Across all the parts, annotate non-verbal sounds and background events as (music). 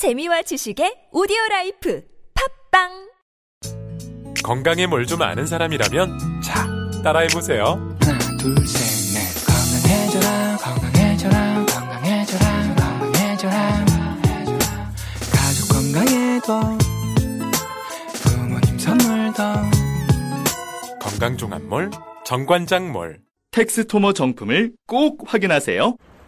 재미와 지식의 오디오 life 팟빵! 건강에 뭘 좀 아는 사람이라면 자 따라해 보세요. 하나 둘셋넷. 건강해져라 건강해져라 건강해져라 건강해져라 가족 건강에도 부모님 선물도. 건강종합몰 정관장몰. 텍스토머 정품을 꼭 확인하세요.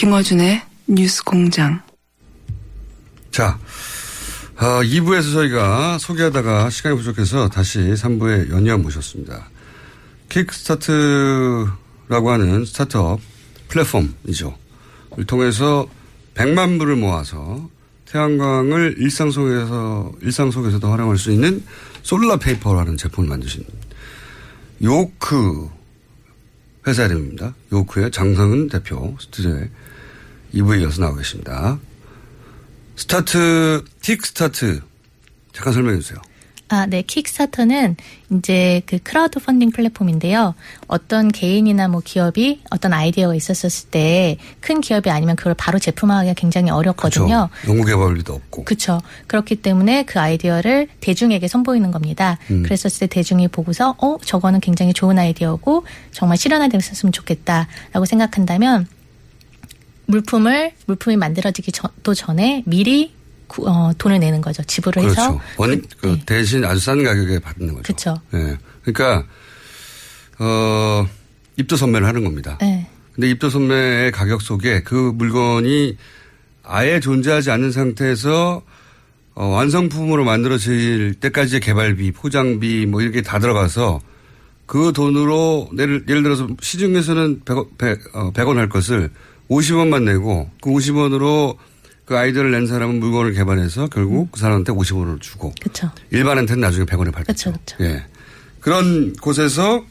김어준의 뉴스 공장. 자, 어, 2부에서 저희가 소개하다가 시간이 부족해서 다시 3부에 연이어 모셨습니다. 킥스타트라고 하는 스타트업 플랫폼이죠. 을 통해서 100만 불을 모아서 태양광을 일상 속에서, 일상 속에서도 활용할 수 있는 솔라 페이퍼라는 제품을 만드신 요크 회사 이름입니다. 요크의 장성은 대표 스튜디오에 2부에 이어서 나오고 계십니다. 스타트, 킥 스타트. 잠깐 설명해 주세요. 아, 네. 킥스타터는 이제 그 크라우드 펀딩 플랫폼인데요. 어떤 개인이나 뭐 기업이 어떤 아이디어가 있었을 때 큰 기업이 아니면 그걸 바로 제품화하기가 굉장히 어렵거든요. 그렇죠. 연구개발비도 없고. 그렇죠. 그렇기 때문에 그 아이디어를 대중에게 선보이는 겁니다. 음. 그랬었을 때 대중이 보고서 어 저거는 굉장히 좋은 아이디어고 정말 실현화됐으면 좋겠다라고 생각한다면 물품을 물품이 만들어지기 전, 또 전에 미리 구- 어, 돈을 내는 거죠. 지불을 해서 그렇죠. 원, 그 네. 대신 아주 싼 가격에 받는 거죠. 그쵸. 예. 그러니까, 어, 입도 선매를 하는 겁니다. 네. 근데 입도 선매의 가격 속에 그 물건이 아예 존재하지 않는 상태에서 어, 완성품으로 만들어질 때까지의 개발비, 포장비 뭐 이렇게 다 들어가서 그 돈으로 예를, 예를 들어서 시중에서는 100원, 100, 어, 100원 할 것을 50원만 내고 그 50원으로 그 아이디어를 낸 사람은 물건을 개발해서 결국 그 사람한테 50원을 주고 그렇죠. 일반한테는 나중에 100원에 팔겠죠. 예. 그런 곳에서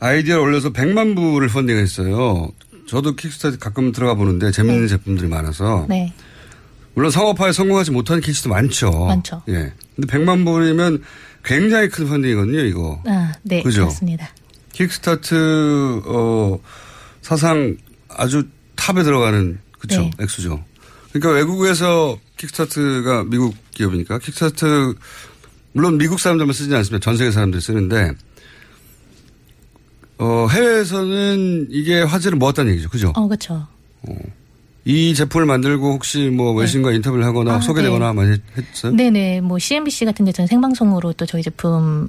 아이디어를 올려서 100만 부를 펀딩했어요. 저도 킥스타트 가끔 들어가 보는데 재밌는 제품들이 많아서 네. 물론 상업화에 성공하지 못한 케이스도 많죠. 많죠. 예. 근데 100만 불이면 굉장히 큰 펀딩이거든요, 이거. 아, 네. 그죠? 그렇습니다. 킥스타트 어 사상 아주 탑에 들어가는 그쵸 네. 액수죠. 그러니까 외국에서 킥스타트가 미국 기업이니까 킥스타트 물론 미국 사람들만 쓰지 않습니다. 전 세계 사람들이 쓰는데 어 해외에서는 이게 화제를 모았다는 얘기죠. 그죠? 어, 그렇죠. 이 제품을 만들고 혹시 뭐 외신과 인터뷰를 하거나 아, 소개되거나 많이 했- 했어요? 네네, 뭐 CNBC 같은 데서는 생방송으로 또 저희 제품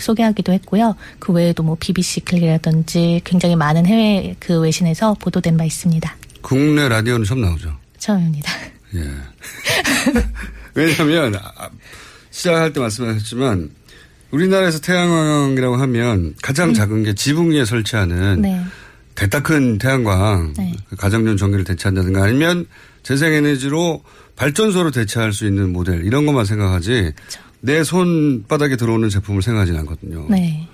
소개하기도 했고요. 그 외에도 뭐 BBC 클릭이라든지 굉장히 많은 해외 그 외신에서 보도된 바 있습니다. 국내 라디오는 처음 나오죠. 처음입니다. 예. (laughs) 왜냐하면 아, 시작할 때 말씀하셨지만 우리나라에서 태양광이라고 하면 가장 작은 게 지붕 위에 설치하는 네. 대따 큰 태양광 네. 그 가정용 전기를 대체한다든가 아니면 재생에너지로 발전소로 대체할 수 있는 모델 이런 것만 생각하지 내 손바닥에 들어오는 제품을 생각하지는 않거든요. 네.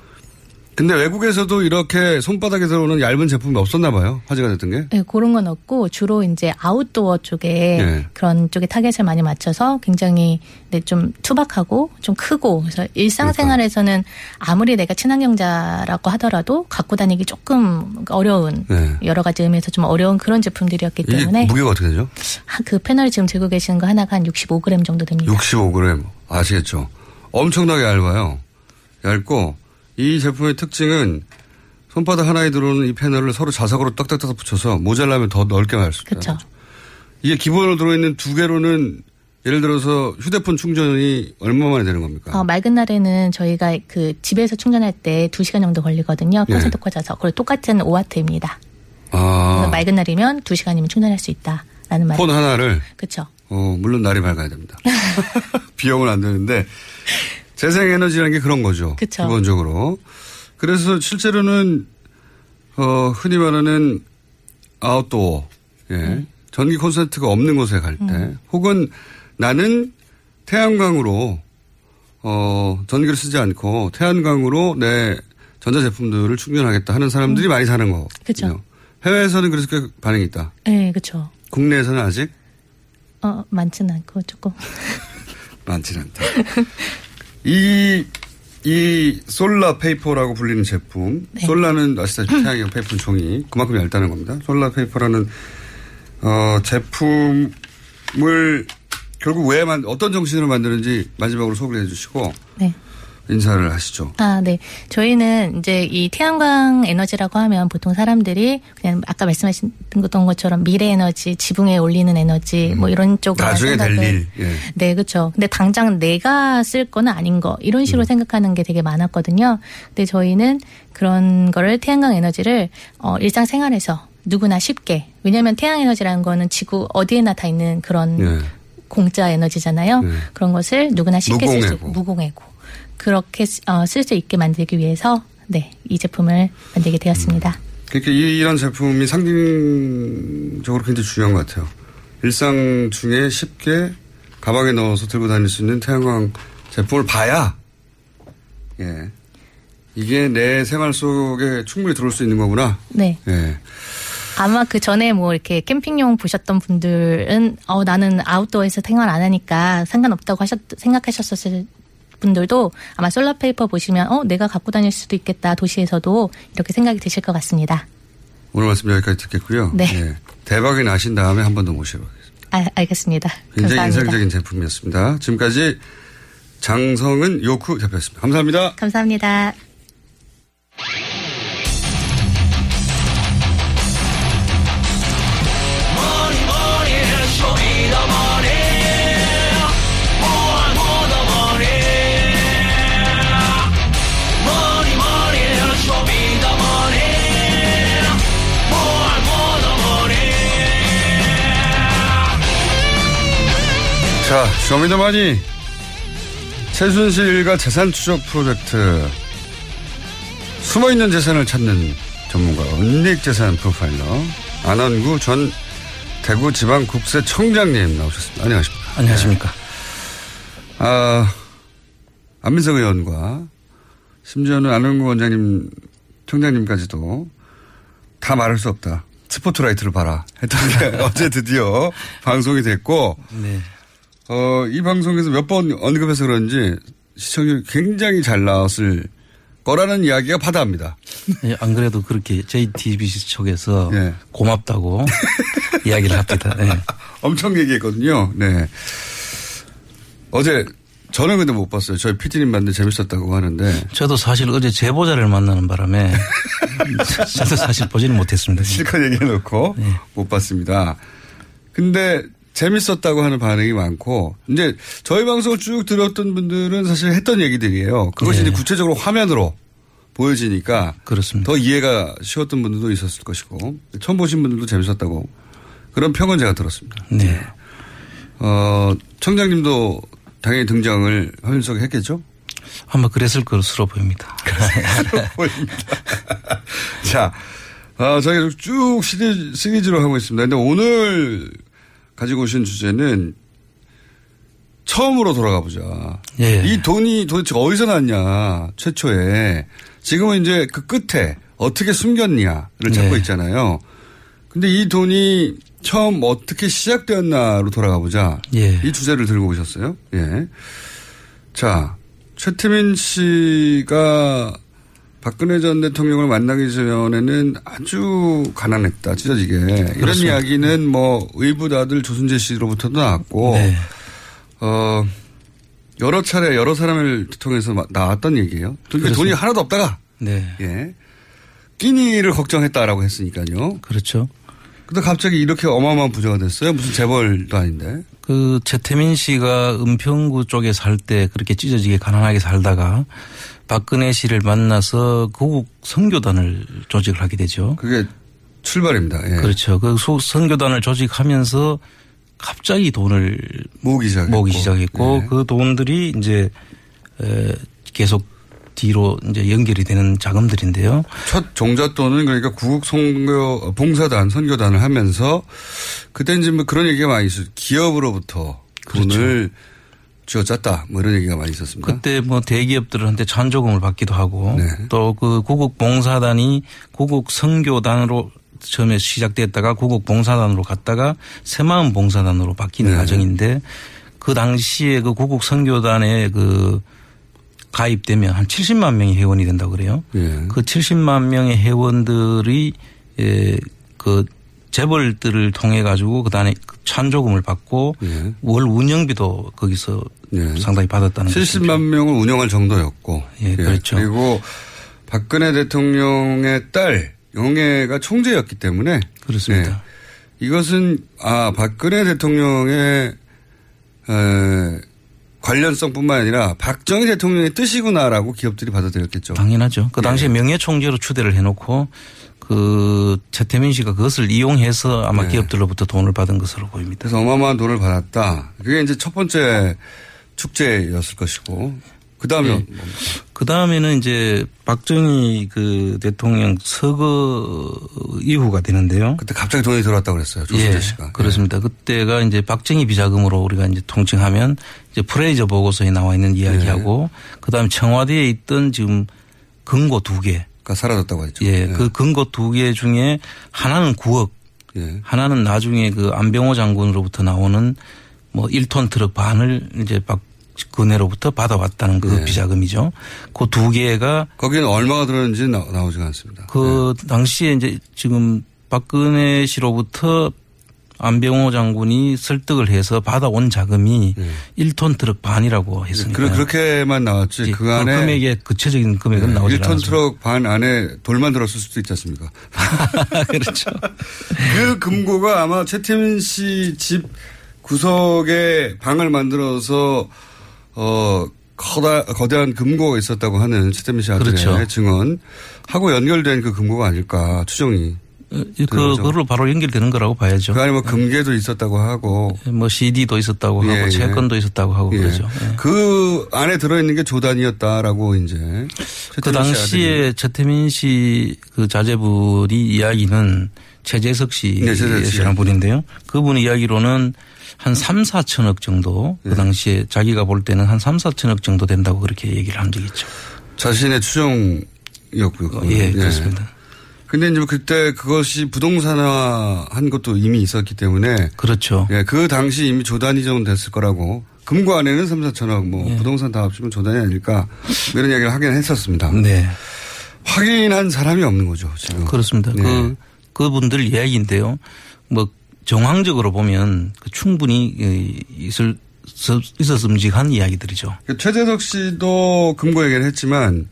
근데 외국에서도 이렇게 손바닥에 들어오는 얇은 제품이 없었나 봐요. 화제가 됐던 게. 네, 그런 건 없고 주로 이제 아웃도어 쪽에 네. 그런 쪽에 타겟을 많이 맞춰서 굉장히 네, 좀 투박하고 좀 크고 그래서 일상생활에서는 아무리 내가 친환경자라고 하더라도 갖고 다니기 조금 어려운 네. 여러 가지 의미에서 좀 어려운 그런 제품들이었기 때문에 무게가 어떻게 되죠? 아, 그 패널 지금 들고 계시는 거 하나가 한 65g 정도 됩니다. 65g 아시겠죠? 엄청나게 얇아요. 얇고 이 제품의 특징은 손바닥 하나에 들어오는 이 패널을 서로 자석으로 딱딱딱 붙여서 모자라면 더 넓게 할수 있다. 그렇죠. 이게 기본으로 들어있는 두 개로는 예를 들어서 휴대폰 충전이 얼마 만에 되는 겁니까? 어, 맑은 날에는 저희가 그 집에서 충전할 때 2시간 정도 걸리거든요. 예. 평소에 꽂아서. 그리고 똑같은 5와트입니다. 아, 맑은 날이면 2시간이면 충전할 수 있다라는 말. 폰 하나를 그렇죠. 어, 물론 날이 밝아야 됩니다. (laughs) (laughs) 비용은 안 되는데 재생 에너지라는 게 그런 거죠. 그쵸. 기본적으로. 그래서 실제로는 어, 흔히 말하는 아웃도어, 예. 네. 전기 콘센트가 없는 곳에 갈 때, 음. 혹은 나는 태양광으로 어, 전기를 쓰지 않고 태양광으로 내 전자제품들을 충전하겠다 하는 사람들이 많이 사는 거. 음. 그쵸. 해외에서는 그래서 꽤 반응이 있다. 네, 그렇죠. 국내에서는 아직 어, 많지는 않고 조금. (laughs) 많지는 않다. (laughs) 이, 이 Solar Paper라고 불리는 제품. 네. Solar는 아시다시피 (clears throat) 태양형 페이퍼 종이 그만큼 얇다는 겁니다. Solar Paper라는 어, 제품을 결국 왜 만, 어떤 정신으로 만드는지 마지막으로 소개해 주시고 네. 인사를 하시죠. 아, 네. 저희는 이제 이 태양광 에너지라고 하면 보통 사람들이 그냥 아까 말씀하신 것처럼 미래 에너지, 지붕에 올리는 에너지 뭐 이런 쪽으로 음. 나중에 될 생각을- 일. 예. 네, 그렇죠. 근데 당장 내가 쓸 거는 아닌 거 이런 식으로 음. 생각하는 게 되게 많았거든요. 근데 저희는 그런 거를 태양광 에너지를 어, 일상 생활에서 누구나 쉽게 왜냐하면 태양 에너지라는 거는 지구 어디에나 다 있는 그런 예. 공짜 에너지잖아요. 네. 그런 것을 누구나 쉽게 쓸수 무공해고. 무공해고 그렇게 어, 쓸 수 있게 만들기 위해서 네, 이 제품을 만들게 되었습니다. 그러니까 이- 이런 제품이 상징적으로 굉장히 중요한 것 같아요. 일상 중에 쉽게 가방에 넣어서 들고 다닐 수 있는 태양광 제품을 봐야, 예. 이게 내 생활 속에 충분히 들어올 수 있는 거구나. 네. 예. 아마 그 전에 뭐 이렇게 캠핑용 보셨던 분들은 어 나는 아웃도어에서 생활 안 하니까 상관없다고 하셨 생각하셨었을 분들도 아마 솔라페이퍼 보시면 어 내가 갖고 다닐 수도 있겠다 도시에서도 이렇게 생각이 드실 것 같습니다. 오늘 말씀 여기까지 듣겠고요. 네. 예. 대박이 나신 다음에 한 번 더 모시도록 하겠습니다. 아, 알겠습니다. 굉장히 감사합니다. 인상적인 제품이었습니다. 지금까지 장성은 요쿠 대표였습니다. 감사합니다. 감사합니다. 자, 쇼미더머니. 최순실 일가 재산 추적 프로젝트. 숨어있는 재산을 찾는 전문가, 은닉 재산 프로파일러, 안원구 전 대구 지방국세청장님 나오셨습니다. 안녕하십니까. 안녕하십니까. 아, 안민석 의원과 심지어는 안원구 원장님, 청장님까지도 다 말할 수 없다. 스포트라이트를 봐라. 했던 게 (laughs) 어제 드디어 방송이 됐고, 네. 어, 이 방송에서 몇 번 언급해서 그런지 시청률이 굉장히 잘 나왔을 거라는 이야기가 바다합니다. 예, 안 그래도 그렇게 JTBC 쪽에서 예. 고맙다고 (laughs) 이야기를 합니다. 예. 엄청 얘기했거든요. 네. 어제 저는 근데 못 봤어요. 저희 PD님 봤는데 재밌었다고 하는데 저도 사실 어제 제보자를 만나는 바람에 (laughs) 저도 사실 보지는 못했습니다. 실컷 얘기해놓고 네. 못 봤습니다. 근데 재밌었다고 하는 반응이 많고 이제 저희 방송을 쭉 들었던 분들은 사실 했던 얘기들이에요. 그것이 네. 이제 구체적으로 화면으로 보여지니까 그렇습니다. 더 이해가 쉬웠던 분들도 있었을 것이고 처음 보신 분들도 재밌었다고 그런 평은 제가 들었습니다. 네. 어, 청장님도 당연히 등장을 허윤석이 했겠죠? 아마 그랬을 것으로 보입니다. (laughs) 보입니다. (laughs) 자, 어, 저희가 쭉 시리즈, 시리즈로 하고 있습니다. 근데 오늘 가지고 오신 주제는 처음으로 돌아가 보자. 예. 이 돈이 도대체 어디서 났냐, 최초에. 지금은 이제 그 끝에 어떻게 숨겼냐를 찾고 네. 있잖아요. 근데 이 돈이 처음 어떻게 시작되었나로 돌아가 보자. 예. 이 주제를 들고 오셨어요. 예. 자, 최태민 씨가 박근혜 전 대통령을 만나기 전에는 아주 가난했다, 찢어지게. 이런 그렇습니다. 이야기는 뭐 의붓 아들 조순재 씨로부터도 나왔고, 네. 어, 여러 차례 여러 사람을 통해서 마- 나왔던 얘기예요. 그러니까 돈이. 하나도 없다가, 네. 예. 끼니를 걱정했다라고 했으니까요. 그렇죠. 근데 갑자기 이렇게 어마어마한 부자가 됐어요? 무슨 재벌도 아닌데. 그 최태민 씨가 은평구 쪽에 살 때 그렇게 찢어지게 가난하게 살다가 박근혜 씨를 만나서 고국 선교단을 조직을 하게 되죠. 그게 출발입니다. 예. 그렇죠. 그 소- 선교단을 조직하면서 갑자기 돈을 모으기 시작했고. 모으기 시작했고 예. 그 돈들이 이제 에, 계속 뒤로 이제 연결이 되는 자금들인데요. 첫 종잣돈은 그러니까 구국 선교 봉사단 선교단을 하면서 그때 이제 뭐 그런 얘기가 많이 있었죠. 기업으로부터 돈을 쥐어짰다 뭐 이런 얘기가 많이 있었습니다. 그때 뭐 대기업들한테 찬조금을 받기도 하고 네. 또그 구국 봉사단이 구국 선교단으로 처음에 시작됐다가 구국 봉사단으로 갔다가 새마음 봉사단으로 바뀌는 네. 과정인데 그 당시에 그 구국 선교단에 그 가입되면 한 70만 명이 회원이 된다고 그래요. 예. 그 70만 명의 회원들이 예, 그 재벌들을 통해 가지고 그다음에 찬조금을 받고 예. 월 운영비도 거기서 예. 상당히 받았다는 것이죠. 70만 명을 운영할 정도였고. 예, 그렇죠. 그리고 박근혜 대통령의 딸 영애가 총재였기 때문에 그렇습니다. 네. 이것은 아 박근혜 대통령의 에, 관련성뿐만 아니라 박정희 대통령의 뜻이구나라고 기업들이 받아들였겠죠. 당연하죠. 그 당시에 예. 명예총재로 추대를 해놓고 그 최태민 씨가 그것을 이용해서 아마 네. 기업들로부터 돈을 받은 것으로 보입니다. 그래서 어마어마한 돈을 받았다. 그게 이제 첫 번째 축제였을 것이고 그 다음에 예. 그 다음에는 이제 박정희 그 대통령 서거 이후가 되는데요. 그때 갑자기 돈이 들어왔다고 그랬어요. 조순재 예, 씨가. 그렇습니다. 그때가 이제 박정희 비자금으로 우리가 이제 통칭하면 이제 프레이저 보고서에 나와 있는 이야기하고 네. 그다음에 청와대에 있던 지금 금고 두 개. 그러니까 사라졌다고 했죠. 예, 그 금고 두개 중에 하나는 9억, 예. 하나는 나중에 그 안병호 장군으로부터 나오는 뭐 1톤 트럭 반을 이제 박근혜로부터 받아왔다는 그 네. 비자금이죠. 그 두 개가 거기는 얼마가 들었는지 나, 나오지가 않습니다. 그 당시에 이제 지금 박근혜 씨로부터 안병호 장군이 설득을 해서 받아온 자금이 1톤 트럭 반이라고 했으니까. 그, 그렇게만 나왔지. 그 안에 금액의 구체적인 금액은 네, 나오지 1톤 않았습니다. 트럭 반 안에 돌만 들었을 수도 있지 않습니까? (laughs) 그렇죠. 그 금고가 아마 최태민 씨 집 구석에 방을 만들어서 어 커다 거대한 금고가 있었다고 하는 최태민 씨 아들의 그렇죠. 증언하고 연결된 그 금고가 아닐까 추정이. 그, 그걸로 바로 연결되는 거라고 봐야죠. 그 안에 뭐 금괴도 있었다고 하고 뭐 CD도 있었다고 하고 예, 예. 채권도 있었다고 하고 예. 그러죠. 예. 그 안에 들어있는 게 조단이었다라고 이제 그 당시에 최태민 씨 그 자제분이 이야기는 최재석 네, 씨. 씨라는 분인데요. 그분 이야기로는 한 3, 4천억 정도 네. 그 당시에 자기가 볼 때는 한 3, 4천억 정도 된다고 그렇게 얘기를 한 적이 있죠. 자신의 추정이었고요. 그거는. 예, 그렇습니다. 근데 이제 그때 그것이 부동산화 한 것도 이미 있었기 때문에 그렇죠. 예, 그 당시 이미 조단이 좀 됐을 거라고 금고 안에는 3, 4천억 뭐 예. 부동산 다 합치면 조단이 아닐까 뭐 이런 이야기를 하긴 했었습니다. 네. 확인한 사람이 없는 거죠 지금. 그렇습니다. 네. 그, 그분들 이야기인데요. 뭐 정황적으로 보면 그 충분히 이- 있을, 있었음직한 이야기들이죠. 그 최재석 씨도 금고 얘기를 했지만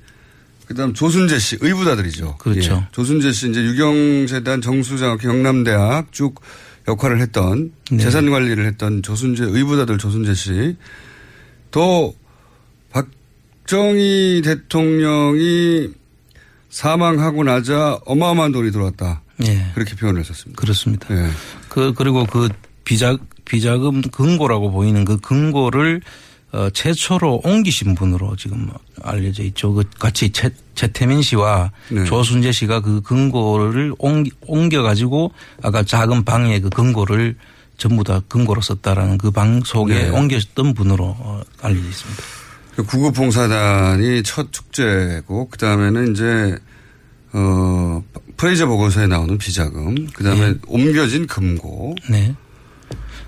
그다음 조순재 씨 의부다들이죠. 그렇죠. 예. 조순재 씨 이제 유경재단 정수장 경남대학 쭉 역할을 했던 네. 재산 관리를 했던 조순재 의부다들 조순재 씨 또 박정희 대통령이 사망하고 나자 어마어마한 돈이 들어왔다. 예. 그렇게 표현을 했었습니다. 그렇습니다. 예. 그 그리고 그 비자 비자금 금고라고 보이는 그 금고를 어, 최초로 옮기신 분으로 지금 알려져 있죠. 그 같이 최, 최태민 씨와 네. 조순재 씨가 그 금고를 옮기, 옮겨 가지고 아까 작은 방에 그 금고를 전부 다 금고로 썼다라는 그방 속에 네. 옮겼던 분으로 어, 알려져 있습니다. 그 구급봉사단이 첫 축제고 그 다음에는 이제 어 프레이저 보고서에 나오는 비자금 그 다음에 네. 옮겨진 금고 네.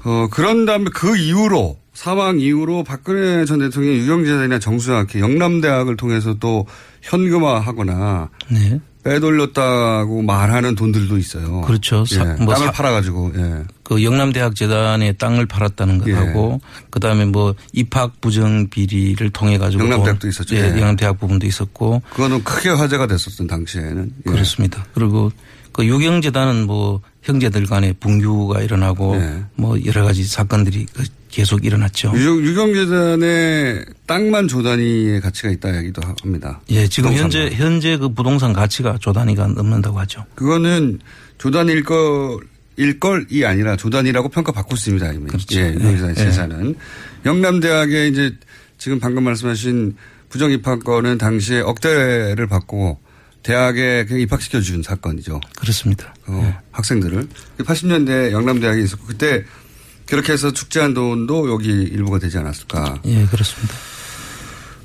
어 그런 다음에 그 이후로 사망 이후로 박근혜 전 대통령이 유경재단이나 정수학회 영남대학을 통해서 또 현금화하거나 네. 빼돌렸다고 말하는 돈들도 있어요. 그렇죠. 예, 사- 뭐 땅을 사- 팔아가지고 예. 그 영남대학 재단에 땅을 팔았다는 예. 것하고 그다음에 뭐 입학 부정 비리를 통해 가지고 영남대학도 돈- 있었죠. 예, 예. 영남대학 부분도 있었고 그거는 크게 화제가 됐었던 당시에는 예. 그렇습니다. 그리고 그 유경재단은 뭐 형제들 간에 분규가 일어나고 네. 뭐 여러 가지 사건들이 그 계속 일어났죠. 유경, 유경재단에 땅만 조단위의 가치가 있다 이야기도 합니다. 예, 지금 부동산만. 현재 현재 그 부동산 가치가 조 단위가 넘는다고 하죠. 그거는 조단일 거, 일걸이 아니라 조단이라고 평가받고 있습니다. 이미. 그렇죠. 예, 유경재단의 예, 재산은. 영남대학에 이제 지금 방금 말씀하신 부정 입학건은 당시에 억대를 받고 대학에 그냥 입학시켜 준 사건이죠. 그렇습니다. 어, 학생들을. 80년대 영남대학에 있었고 그때 그렇게 해서 축제한 돈도 여기 일부가 되지 않았을까. 예, 그렇습니다.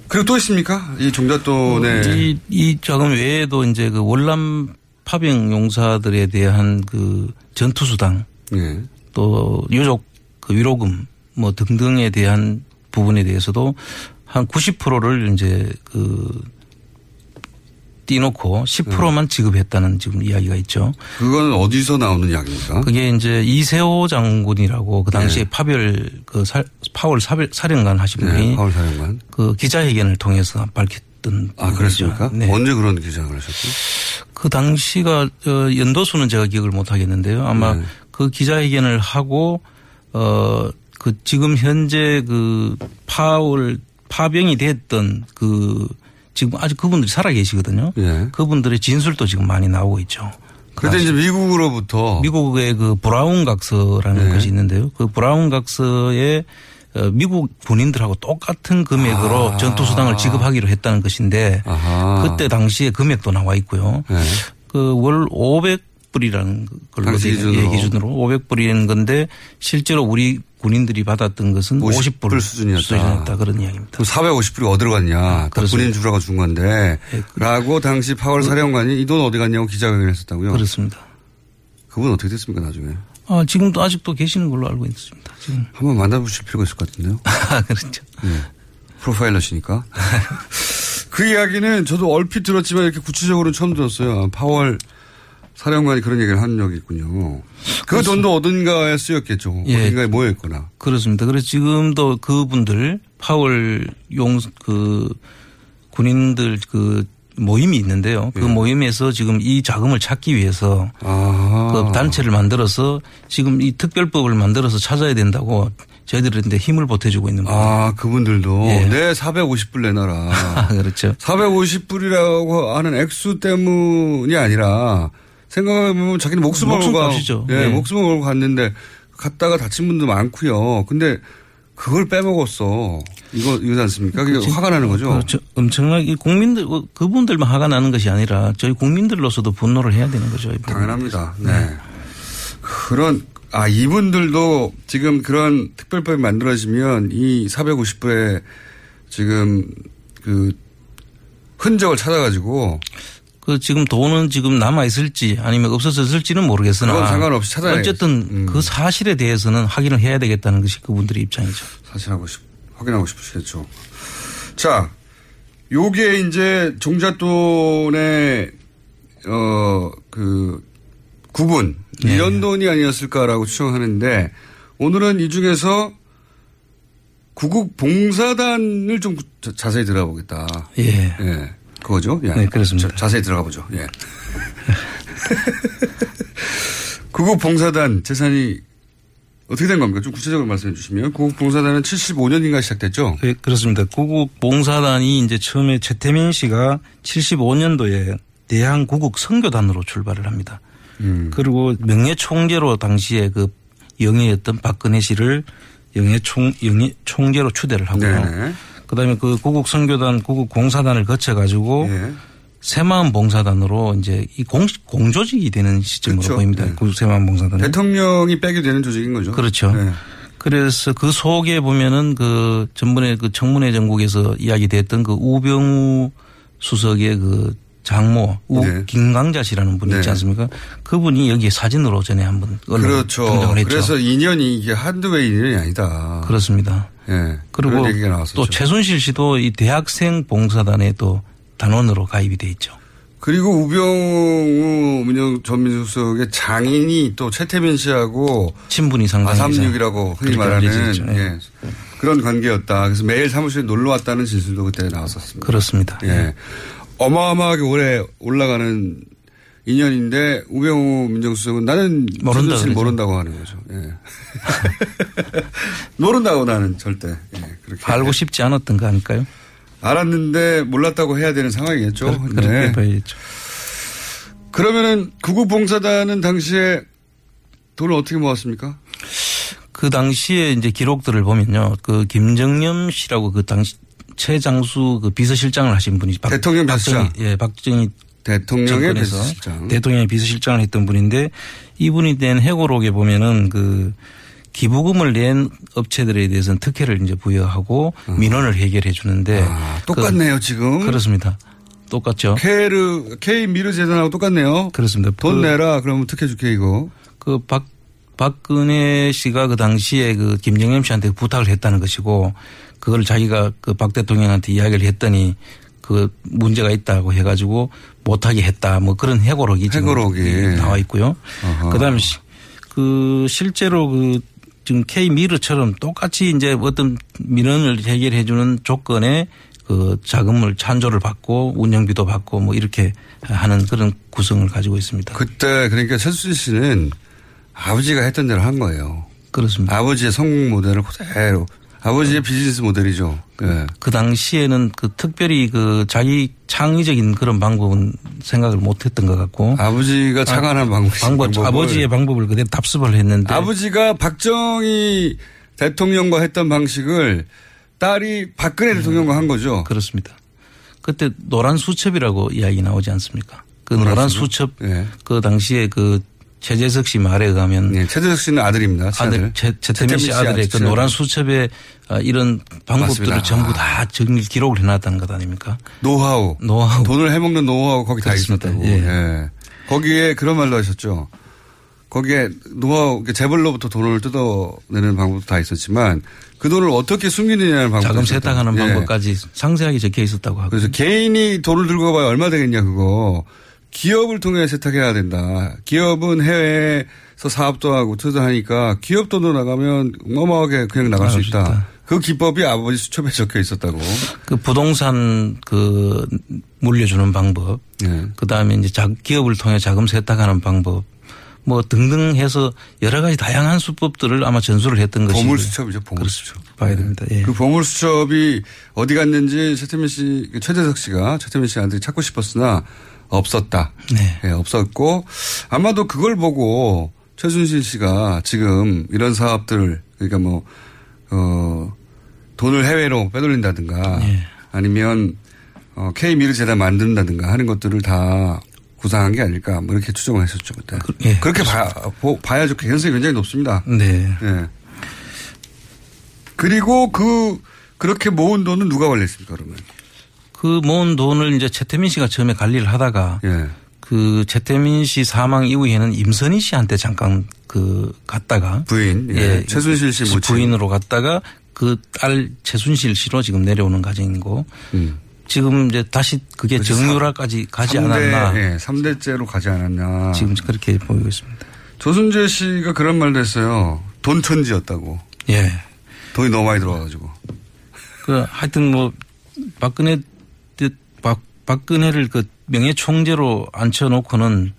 그리고 또 있습니까? 이 종잣돈에. 이, 이 자금 외에도 이제 그 월남 파병 용사들에 대한 그 전투수당 예. 또 유족 그 위로금 뭐 등등에 대한 부분에 대해서도 한 90%를 이제 그 띄놓고 10%만 지급했다는 지금 이야기가 있죠. 그거는 어디서 나오는 이야기입니까? 그게 이제 이세호 장군이라고 그 당시에 네. 파별 그 살, 파월 사별, 사령관 하신 네, 분이 파월 사령관. 그 기자회견을 통해서 밝혔던 아, 그랬습니까? 네. 언제 그런 기장을 하셨죠? 그 당시가 어, 연도수는 제가 기억을 못 하겠는데요. 아마 네. 그 기자회견을 하고 어 그 지금 현재 그 파월 파병이 됐던 그 지금 아직 그분들이 살아 계시거든요. 예. 그분들의 진술도 지금 많이 나오고 있죠. 그런데 이제 미국으로부터 미국의 그 브라운 각서라는 네. 것이 있는데요. 그 브라운 각서에 어, 미국 군인들하고 똑같은 금액으로 아. 전투수당을 지급하기로 했다는 것인데 아하. 그때 당시에 금액도 나와 있고요. 네. 그월 500불이라는 걸로 돼- 기준으로. 예, 기준으로 500불인 건데 실제로 우리 군인들이 받았던 것은 50 50불 불 수준이었다. 그런 이야기입니다. 그럼 450불이 어디로 갔냐. 다 그렇습니다. 군인 주라고 준 건데. 예, 그- 라고 당시 파월 사령관이 이 돈 어디 갔냐고 기자회견을 했었다고요. 그렇습니다. 그분 어떻게 됐습니까, 나중에? 아, 지금도 아직도 계시는 걸로 알고 있습니다. 지금. 한번 만나보실 필요가 있을 것 같은데요. (laughs) 아, 그렇죠. 프로파일러시니까. (laughs) 그 이야기는 저도 얼핏 들었지만 이렇게 구체적으로는 처음 들었어요. 아, 파월 사령관이 그런 얘기를 한 적이 있군요. 그 돈도 어딘가에 쓰였겠죠. 예. 어딘가에 모여있거나. 그렇습니다. 그래서 지금도 그분들 파월 용 그 군인들 그 모임이 있는데요. 그 예. 모임에서 지금 이 자금을 찾기 위해서 아. 그 단체를 만들어서 지금 이 특별법을 만들어서 찾아야 된다고 저희들한테 힘을 보태주고 있는 겁니다. 아, 그분들도. 예. 네, 450불 내놔라. 아, (laughs) 그렇죠. 450불이라고 하는 액수 때문이 아니라 생각해보면 자기는 목숨을 목숨 걸고. 값이죠. 예, 네. 목숨을 걸고 갔는데 갔다가 다친 분도 많고요. 근데 그걸 빼먹었어. 이거, 이거지 않습니까? 그게 화가 나는 거죠. 그렇죠. 엄청나게 국민들 어, 그분들만 화가 나는 것이 아니라 저희 국민들로서도 분노를 해야 되는 거죠. 당연합니다. 네. 그런, 아, 이분들도 지금 그런 특별법이 만들어지면 이 450불에 지금 그 흔적을 찾아가지고 그 지금 돈은 지금 남아 있을지 아니면 없어졌을지는 모르겠으나 그건 상관없이 찾아야겠죠. 어쨌든 음. 그 사실에 대해서는 확인을 해야 되겠다는 것이 그분들의 입장이죠. 사실하고 싶, 확인하고 싶으시겠죠. 자, 요게 이제 종잣돈의, 어, 그, 구분. 네. 이런 돈이 아니었을까라고 추정하는데, 오늘은 이 중에서 구국 봉사단을 좀 자- 자세히 들어보겠다. 예. 예. 그거죠? 예. 네, 그렇습니다. 자, 자세히 들어가 보죠. 예. (laughs) 구국 봉사단 재산이 어떻게 된 겁니까? 좀 구체적으로 말씀해 주시면. 구국 봉사단은 75년인가 시작됐죠? 네, 그렇습니다. 구국 봉사단이 이제 처음에 최태민 씨가 75년도에 대한 구국 선교단으로 출발을 합니다. 음. 그리고 명예 총재로 당시에 그 영예였던 박근혜 씨를 영예 총 영예 총재로 추대를 하고요. 네네. 그다음에 그 구국 선교단, 구국 공사단을 거쳐 가지고 예. 새마음 봉사단으로 이제 이 공, 공조직이 되는 시점으로 그렇죠. 보입니다. 네. 구국 새마음 봉사단은. 대통령이 빼게 되는 조직인 거죠. 그렇죠. 네. 그래서 그 속에 보면은 그 전번에 그 청문회 전국에서 이야기됐던 그 우병우 수석의 그 장모 우 네. 김강자 씨라는 분이 있지 네. 않습니까? 그분이 여기에 사진으로 전에 한번 그렇죠. 등장을 했죠. 그래서 인연이 이게 한두 개 인연이 아니다. 그렇습니다. 예. 그리고. 또 최순실 씨도 이 대학생 봉사단에 또 단원으로 가입이 돼 있죠. 그리고 우병우 민정 전민수석의 장인이 또 최태민 씨하고 친분이 상당히 아삼육이라고 흔히 그렇게 알려져 말하는 있죠. 예. 그런 관계였다. 그래서 매일 사무실에 놀러 왔다는 진술도 그때 나왔었습니다. 그렇습니다. 예. 어마어마하게 오래 올라가는 인연인데 우병우 민정수석은 나는 모른다. 모른다고 하는 거죠. 예. (laughs) 모른다고 나는 절대. 예, 그렇게 알고 싶지 않았던 거 아닐까요? 알았는데 몰랐다고 해야 되는 상황이겠죠. 그, 렇게 네. 봐야겠죠. 그러면은 구국봉사단은 당시에 돈을 어떻게 모았습니까? 그 당시에 이제 기록들을 보면요. 그 김정념 씨라고 그 당시 최장수 그 비서실장을 하신 분이 박, 대통령 비서실장. 박정희, 예, 박정희 대통령의 비서실장. 대통령의 비서실장을 했던 분인데 이분이 낸 해고록에 보면은 그 기부금을 낸 업체들에 대해서는 특혜를 이제 부여하고 민원을 해결해 주는데 어. 아, 똑같네요 지금. 그, 그렇습니다. 똑같죠. K르 K 미르 재단하고 똑같네요. 그렇습니다. 돈 그- 내라 그러면 특혜 줄게 이거. 그 박, 박근혜 씨가 그 당시에 그 김정ем 씨한테 부탁을 했다는 것이고 그걸 자기가 그 박 대통령한테 이야기를 했더니 그 문제가 있다고 해가지고 못하게 했다 뭐 그런 해고록이 지금 해고록이. 나와 있고요. 어허. 그다음에 시- 그 실제로 그 지금 K 미르처럼 똑같이 이제 어떤 민원을 해결해 주는 조건에 그 자금을 찬조를 받고 운영비도 받고 뭐 이렇게 하는 그런 구성을 가지고 있습니다. 그때 그러니까 최수진 씨는 아버지가 했던 대로 한 거예요. 그렇습니다. 아버지의 성공 모델을 그대로. 아버지의 비즈니스 모델이죠. 예. 그 당시에는 그 특별히 그 자기 창의적인 그런 방법은 생각을 못 했던 것 같고. 아버지가 착안한 방법. 방법, 아버지의 방법을 그대로 답습을 했는데. 아버지가 박정희 대통령과 했던 방식을 딸이 박근혜 대통령과 한 거죠. 그렇습니다. 그때 노란 수첩이라고 이야기 나오지 않습니까? 그 노란? 수첩, 예. 그 당시에 그 최재석 씨 말에 의하면 네, 최재석 씨는 아들입니다. 아들, 아들. 최, 최태민 씨 아들의 그 노란 수첩에 아, 이런 방법들을 맞습니다. 전부 아. 다 정리 기록을 해놨다는 것 아닙니까? 노하우. 노하우. 돈을 해먹는 노하우 거기 다 그렇습니다. 있었다고. 예. 예. 거기에 그런 말도 하셨죠. 거기에 노하우, 재벌로부터 돈을 뜯어내는 방법도 다 있었지만 그 돈을 어떻게 숨기느냐는 방법도 자금. 세탁하는 예. 방법까지 상세하게 적혀 있었다고 하고. 그래서 개인이 돈을 들고 가봐야 얼마 되겠냐 그거. 기업을 통해 세탁해야 된다. 기업은 해외에서 사업도 하고 투자하니까 기업 돈으로 나가면 어마어마하게 그냥 나갈 수 있다. 있다. 그 기법이 아버지 수첩에 적혀 있었다고. 그 부동산 그 물려주는 방법, 예. 그 다음에 이제 자- 기업을 통해 자금 세탁하는 방법, 뭐 등등 해서 여러 가지 다양한 수법들을 아마 전수를 했던 것이 보물 수첩이죠, 보물 수첩. 봐야 됩니다. 예. 그 보물 수첩이 어디 갔는지 최태민 씨, 그 최재석 씨가 최태민 씨한테 찾고 싶었으나 없었다. 네. 예, 없었고 아마도 그걸 보고 최순실 씨가 지금 이런 사업들 그러니까 뭐, 어, 돈을 해외로 빼돌린다든가 네. 아니면 어, K 미르 재단 만든다든가 하는 것들을 다 구상한 게 아닐까 뭐 이렇게 추정을 했었죠 그때. 예, 그렇게 봐, 보- 봐야죠. 개연성이 굉장히 높습니다. 네. 예. 그리고 그 그렇게 모은 돈은 누가 관리했습니까 그러면? 그 모은 돈을 이제 최태민 씨가 처음에 관리를 하다가 예. 그 최태민 씨 사망 이후에는 임선희 씨한테 잠깐 그 갔다가 부인, 예. 최순실 씨 모친. 부인으로 갔다가 그 딸 최순실 씨로 지금 내려오는 과정이고 음. 지금 이제 다시 그게 정유라까지 가지 삼대, 않았나 예, 3대째로 가지 않았나. 지금 그렇게 보이고 있습니다. 조순재 씨가 그런 말도 했어요. 돈 천지였다고. 예. 돈이 너무 많이 들어와가지고. 그 하여튼 뭐 박근혜 때- 박 박근혜를 그 명예 총재로 앉혀놓고는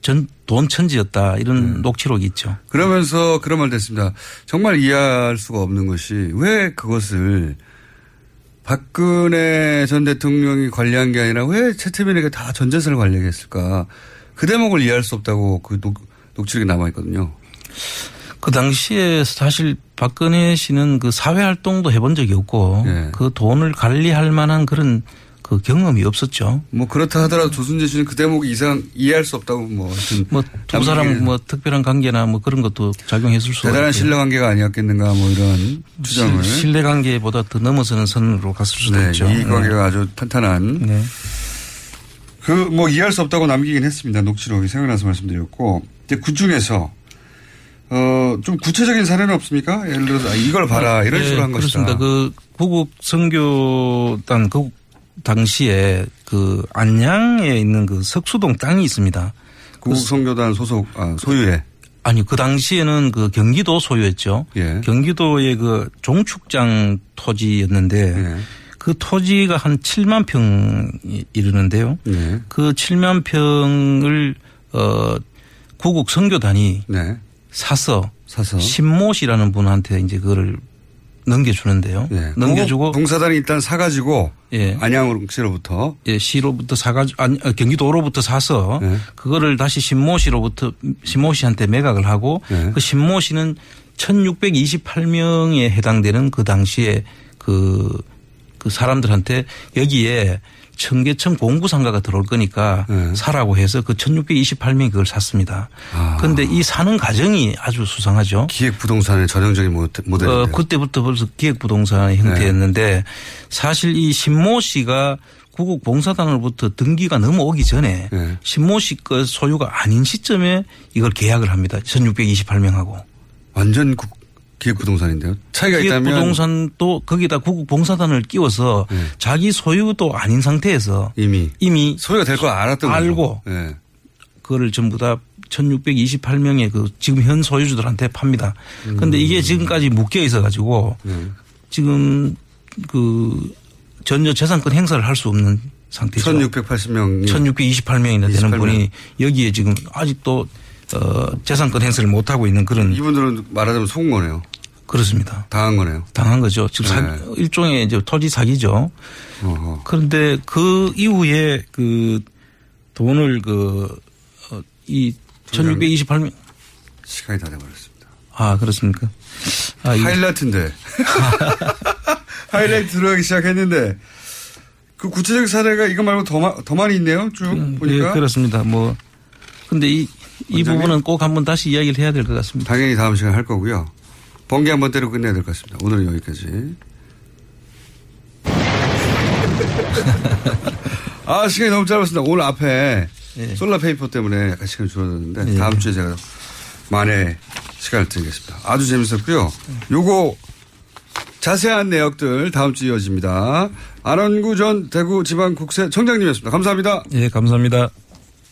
전 돈 천지였다 이런 네. 녹취록이 있죠. 그러면서 그런 말도 했습니다. 정말 이해할 수가 없는 것이 왜 그것을 박근혜 전 대통령이 관리한 게 아니라 왜 최태민에게 다 전 재산을 관리하게 했을까. 그 대목을 이해할 수 없다고 그 녹, 녹취록이 남아 있거든요. 그 당시에 사실 박근혜 씨는 그 사회 활동도 해본 적이 없고 예. 그 돈을 관리할 만한 그런 그 경험이 없었죠. 뭐 그렇다 하더라도 조순재 씨는 그 대목이 이상 이해할 수 없다고 뭐 하여튼 뭐두 사람 뭐 특별한 관계나 뭐 그런 것도 작용했을 수 대단한 신뢰 관계가 아니었겠는가 뭐 이런 주장을 신뢰 관계보다 더 넘어서는 선으로 갔을 수도 네, 있죠. 이 관계가 아주 탄탄한 네. 그 뭐 이해할 수 없다고 남기긴 했습니다. 녹취록이 생각나서 말씀드렸고 이제 그 중에서 어좀 구체적인 사례는 없습니까? 예를 들어서 아, 이걸 봐라 이런 예, 식으로 한 그렇습니다. 것이다. 그 구국 선교단 그 당시에 그 안양에 있는 그 석수동 땅이 있습니다. 구국 선교단 소속 아, 소유의 아니 그 당시에는 그 경기도 소유였죠. 예. 경기도의 그 종축장 토지였는데 예. 그 토지가 한 7만 평이 이르는데요. 네. 그 7만 평을 어 구국 선교단이 네. 사서 사서. 신모 씨라는 분한테 이제 그거를 넘겨주는데요. 예. 넘겨주고 봉사단이 일단 사가지고 예. 안양시로부터 예, 시로부터 사가지고 아니 어, 경기도로부터 사서 네. 그거를 다시 신모 씨로부터 신모 씨한테 매각을 하고 네. 그 신모 씨는 1628명에 해당되는 그 당시에 그, 그 사람들한테 여기에 청계천 공구상가가 들어올 거니까 네. 사라고 해서 그 1628명이 그걸 샀습니다. 아. 그런데 이 사는 과정이 아주 수상하죠. 기획부동산의 전형적인 모델-. 어, 그때부터 벌써 기획부동산의 네. 형태였는데 사실 이 신모 씨가 구국 봉사단으로부터 등기가 넘어오기 전에 네. 신모 씨거 소유가 아닌 시점에 이걸 계약을 합니다. 1628명하고. 완전 국- 기획부동산인데요. 차이가 있다면 기획부동산도 거기다 구국 봉사단을 끼워서 네. 자기 소유도 아닌 상태에서 이미 이미 소유가 될 걸 알았던 알고. 예. 그거를 전부 다 1628명의 그 지금 현 소유주들한테 팝니다. 그런데 음. 이게 지금까지 묶여 있어 가지고 네. 지금 그 전혀 재산권 행사를 할 수 없는 상태죠. 1680명이 1628명이나 되는 28 명. 분이 여기에 지금 아직도 어 재산권 행사를 못 하고 있는 그런 이분들은 말하자면 속은 거네요. 그렇습니다. 당한 거네요. 당한 거죠. 지금 네. 사- 일종의 이제 토지 사기죠. 어허. 그런데 그 이후에 그 돈을 그이 1628명 시간이 다 돼버렸습니다. 아 그렇습니까? 아, 이- 하이라이트인데. (laughs) 하이라이트 들어가기 시작했는데 그 구체적 사례가 이거 말고 더, 마- 더 많이 있네요. 쭉 보니까. 예, 그렇습니다. 뭐 근데 이, 이? 부분은 꼭 한번 다시 이야기를 해야 될 것 같습니다. 당연히 다음 시간에 할 거고요. 번개 한번 때리고 끝내야 될 것 같습니다. 오늘은 여기까지. (laughs) 아, 시간이 너무 짧았습니다. 오늘 앞에 예. 솔라페이퍼 때문에 약간 시간이 줄어들었는데 예. 다음 주에 제가 만에 시간을 드리겠습니다. 아주 재밌었고요. 요거 자세한 내역들 다음 주에 이어집니다. 안원구 전 대구 지방국세 청장님이었습니다. 감사합니다. 예, 감사합니다.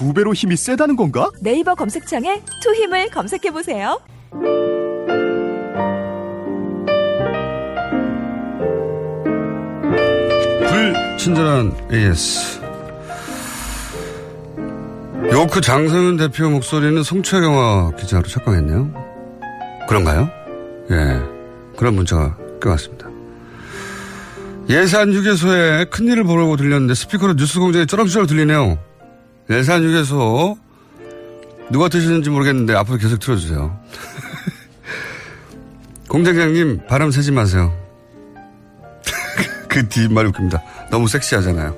두 배로 힘이 세다는 건가? 네이버 검색창에 투 힘을 검색해 보세요. 불친절한 AS. YOLK 장성은 대표 목소리는 송채경화 기자로 착각했네요. 그런가요? 예. 그런 문자가 껴왔습니다. 예산 휴게소에 큰일을 보려고 들렸는데 스피커로 뉴스 공장에 쩌렁쩌렁 들리네요. 예산 휴게소 누가 드시는지 모르겠는데 앞으로 계속 틀어주세요. (laughs) 공장장님 바람 새지 마세요. (laughs) 그 뒷말이 웃깁니다. 너무 섹시하잖아요.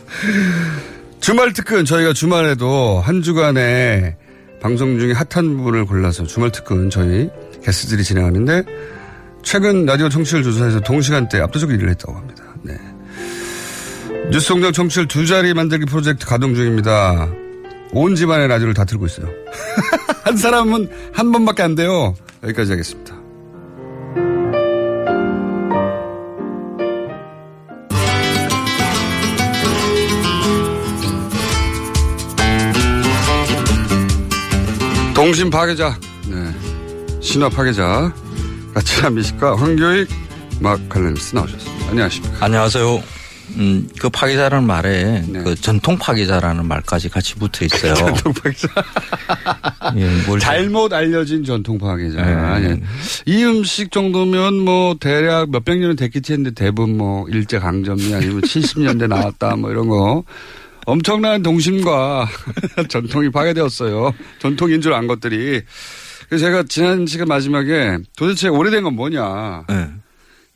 (laughs) 주말 특근 저희가 주말에도 한 주간에 방송 중에 핫한 부분을 골라서 주말 특근 저희 게스트들이 진행하는데 최근 라디오 청취율 조사에서 동시간대 압도적 1위를 했다고 합니다. 네. 뉴스공장 청취율 두 자리 만들기 프로젝트 가동 중입니다. 온 집안의 라디오를 다 틀고 있어요. (laughs) 한 사람은 한 번밖에 안 돼요. 여기까지 하겠습니다. 동심 파괴자, 네. 신화 파괴자, 라치아 미식과 황교익, 막 칼럼니스트 나오셨습니다. 안녕하십니까. 안녕하세요. 음, 그 파기자라는 말에 네. 그 전통 파기자라는 말까지 같이 붙어 있어요. (laughs) 전통 파기자. 예, 뭘 잘못 알려진 전통 파괴자. 네. 예. 이 음식 정도면 뭐 대략 몇백 년은 됐겠지 했는데 대부분 뭐 일제 강점기 아니면 70년대 나왔다 뭐 이런 거 엄청난 동심과 (laughs) 전통이 파괴되었어요. 전통인 줄 안 것들이. 그래서 제가 지난 시간 마지막에 도대체 오래된 건 뭐냐. 네.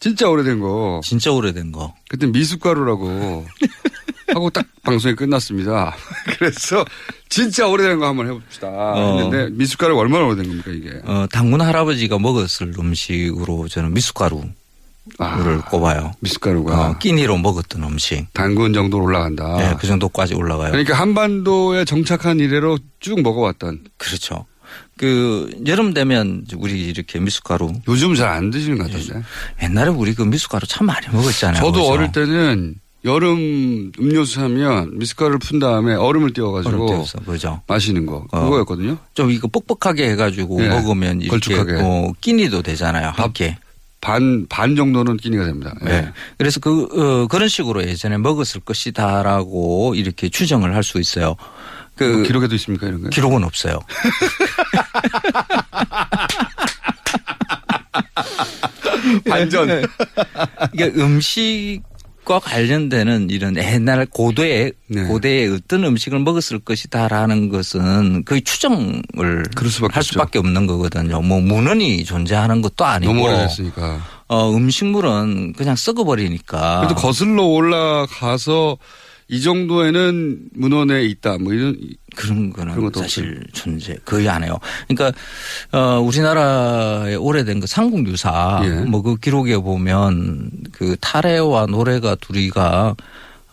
진짜 오래된 거. 진짜 오래된 거. 그때 미숫가루라고 (laughs) 하고 딱 방송이 끝났습니다. (laughs) 그래서 진짜 오래된 거 한번 해봅시다. 했는데 미숫가루가 얼마나 오래된 겁니까 이게? 어, 당군 할아버지가 먹었을 음식으로 저는 미숫가루를 꼽아요. 미숫가루가 어, 끼니로 먹었던 음식. 당군 정도로 올라간다. 네, 그 정도까지 올라가요. 그러니까 한반도에 정착한 이래로 쭉 먹어왔던. 그렇죠. 그 여름 되면 우리 이렇게 미숫가루. 요즘 잘 안 드시는 것 같은데. 옛날에 우리 그 미숫가루 참 많이 먹었잖아요. 저도 그죠? 어릴 때는 여름 음료수 하면 미숫가루를 푼 다음에 얼음을 띄워가지고 얼음 그죠. 마시는 거 어. 그거였거든요. 좀 이거 뻑뻑하게 해가지고 네. 먹으면 이렇게 걸쭉하게. 어, 끼니도 되잖아요. 함께. 반, 반 정도는 끼니가 됩니다. 예. 네. 그래서 그, 어, 그런 식으로 예전에 먹었을 것이다라고 이렇게 추정을 할 수 있어요. 그. 뭐 기록에도 있습니까 이런 거? 기록은 없어요. (laughs) 반전. 이게 음식과 관련되는 이런 옛날 고대의 네. 고대의 어떤 음식을 먹었을 것이다라는 것은 거의 추정을 할 수밖에 없는 거거든요. 뭐 문헌이 존재하는 것도 아니고 너무 오래됐으니까. 어, 음식물은 그냥 썩어버리니까. 그래도 거슬러 올라가서 이 정도에는 문헌에 있다 뭐 이런 그런 거는 그런 사실 존재 거의 안 해요. 그러니까 어 우리나라의 오래된 그 삼국 유사 예. 뭐그 기록에 보면 그 타레와 노래가 둘이가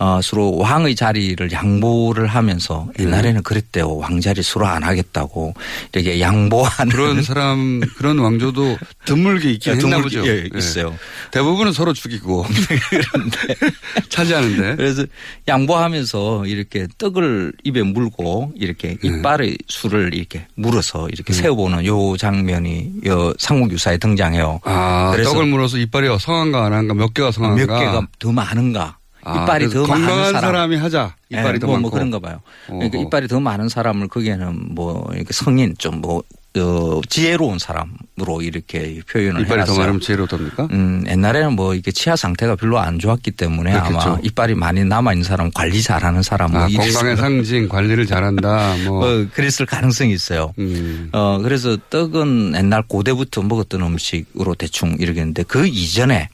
어 서로 왕의 자리를 양보를 하면서 예. 옛날에는 그랬대요. 왕자리 서로 안 하겠다고 이렇게 양보하는 그런 사람 그런 왕조도 드물게 있긴 예, 했나 드물게, 보죠. 예, 있어요. 대부분은 서로 죽이고 (laughs) (laughs) 차지하는데. 그래서 양보하면서 이렇게 떡을 입에 물고 이렇게 이빨의 술을 이렇게 물어서 이렇게 세워보는 요 장면이 요 삼국유사에 등장해요. 아, 그래서 떡을 물어서 이빨이 성한가 안 한가 몇 개가 성한가 몇 개가 더 많은가. 아, 이빨이 그래서 더 많은 사람. 사람이 하자. 이빨이 예, 더 뭐, 많고. 뭐 그런가 봐요. 그러니까 어허. 이빨이 더 많은 사람을 거기에는 뭐 이렇게 성인 좀뭐 어, 지혜로운 사람으로 이렇게 표현을 이빨이 더 해놨어요. 많으면 지혜롭답니까? 음, 옛날에는 뭐 이게 치아 상태가 별로 안 좋았기 때문에 아마 그렇겠죠. 이빨이 많이 남아 있는 사람 관리 잘하는 사람 뭐 아, 이랬을 건강의 상징 관리를 잘한다. 뭐 어, 그랬을 가능성이 있어요. 음. 어, 그래서 떡은 옛날 고대부터 먹었던 음식으로 대충 이러겠는데 그 이전에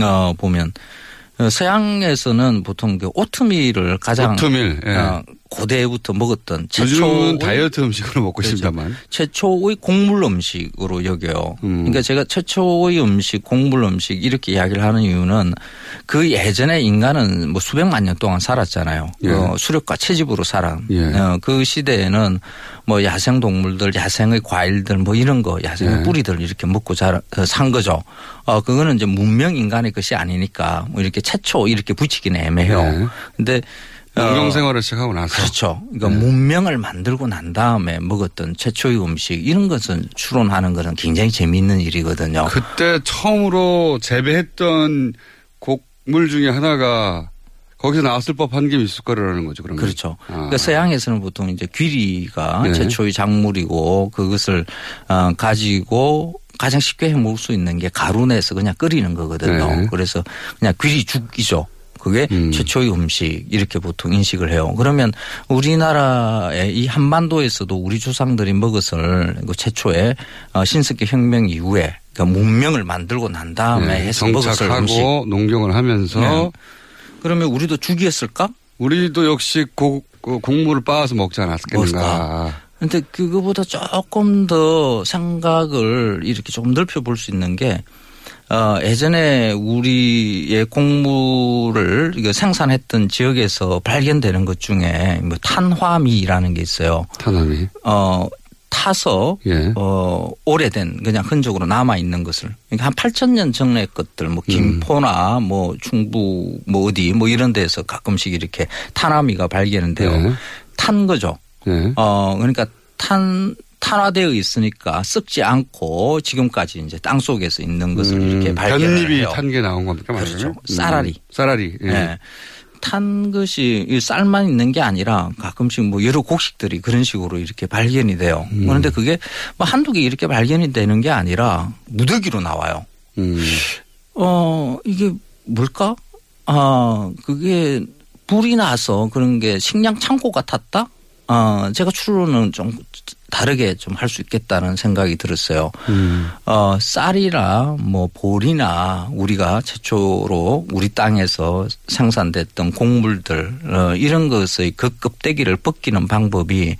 어, 보면 어, 서양에서는 보통 그 오트밀을 가장 오트밀, 예. 어, 고대부터 먹었던 최초의 다이어트 음식으로 먹고 그렇죠. 있습니다만. 최초의 곡물 음식으로 여겨요. 음. 그러니까 제가 최초의 음식, 곡물 음식 이렇게 이야기를 하는 이유는 그 예전에 인간은 뭐 수백만 년 동안 살았잖아요. 예. 어, 수렵과 채집으로 살아. 예. 어, 그 시대에는 뭐 야생 동물들, 야생의 과일들 뭐 이런 거, 야생의 예. 뿌리들 이렇게 먹고 자, 어, 산 거죠. 어, 그거는 이제 문명 인간의 것이 아니니까 뭐 이렇게 최초 이렇게 붙이기는 애매해요. 예. 근데 어, 농경 생활을 시작하고 나서 그렇죠. 그러니까 네. 문명을 만들고 난 다음에 먹었던 최초의 음식 이런 것은 추론하는 것은 굉장히 재미있는 일이거든요. 그때 처음으로 재배했던 곡물 중에 하나가 거기서 나왔을 법한 게 미숫가루라는 거죠. 그런 그렇죠. 아. 그러니까 서양에서는 보통 이제 귀리가 네. 최초의 작물이고 그것을 어, 가지고 가장 쉽게 해 먹을 수 있는 게 가루 내서 그냥 끓이는 거거든요. 네. 그래서 그냥 귀리죽이죠. 그게 음. 최초의 음식 이렇게 보통 인식을 해요. 그러면 우리나라의 이 한반도에서도 우리 조상들이 먹었을 그 최초의 어, 신석기 혁명 이후에 그러니까 문명을 만들고 난 다음에 네, 해서 먹었을 음식. 농경을 하면서 네. 그러면 우리도 죽이었을까? 우리도 역시 곡, 그 곡물을 빻아서 먹지 않았겠는가. 근데 그거보다 조금 더 생각을 이렇게 좀 넓혀 볼 수 있는 게 어, 예전에 우리의 곡물을 생산했던 지역에서 발견되는 것 중에 뭐 탄화미라는 게 있어요. 탄화미. 어, 타서 예. 어, 오래된 그냥 흔적으로 남아 있는 것을 그러니까 한 8천 년 전의 것들 뭐 김포나 뭐 충북 뭐 어디 뭐 이런 데서 가끔씩 이렇게 탄화미가 발견은 돼요. 네. 탄 거죠. 네. 어, 그러니까 탄, 탄화되어 있으니까 썩지 않고 지금까지 이제 땅 속에서 있는 것을 이렇게 발견을 음, 변잎이. 탄 게 나온 겁니까? 말하자면? 그렇죠. 음. 쌀알이. 쌀알이. 예. 예. 탄 것이 이 쌀만 있는 게 아니라 가끔씩 뭐 여러 곡식들이 그런 식으로 이렇게 발견이 돼요. 음. 그런데 그게 뭐 한두 개 이렇게 발견이 되는 게 아니라 무더기로 나와요. 음. 어, 이게 뭘까? 아, 그게 불이 나서 그런 게 식량 창고 같았다? 아, 제가 추론은 좀 다르게 좀 할 수 있겠다는 생각이 들었어요. 음. 어, 쌀이나 뭐 보리나 우리가 최초로 우리 땅에서 생산됐던 곡물들 어, 이런 것의 그 껍데기를 벗기는 방법이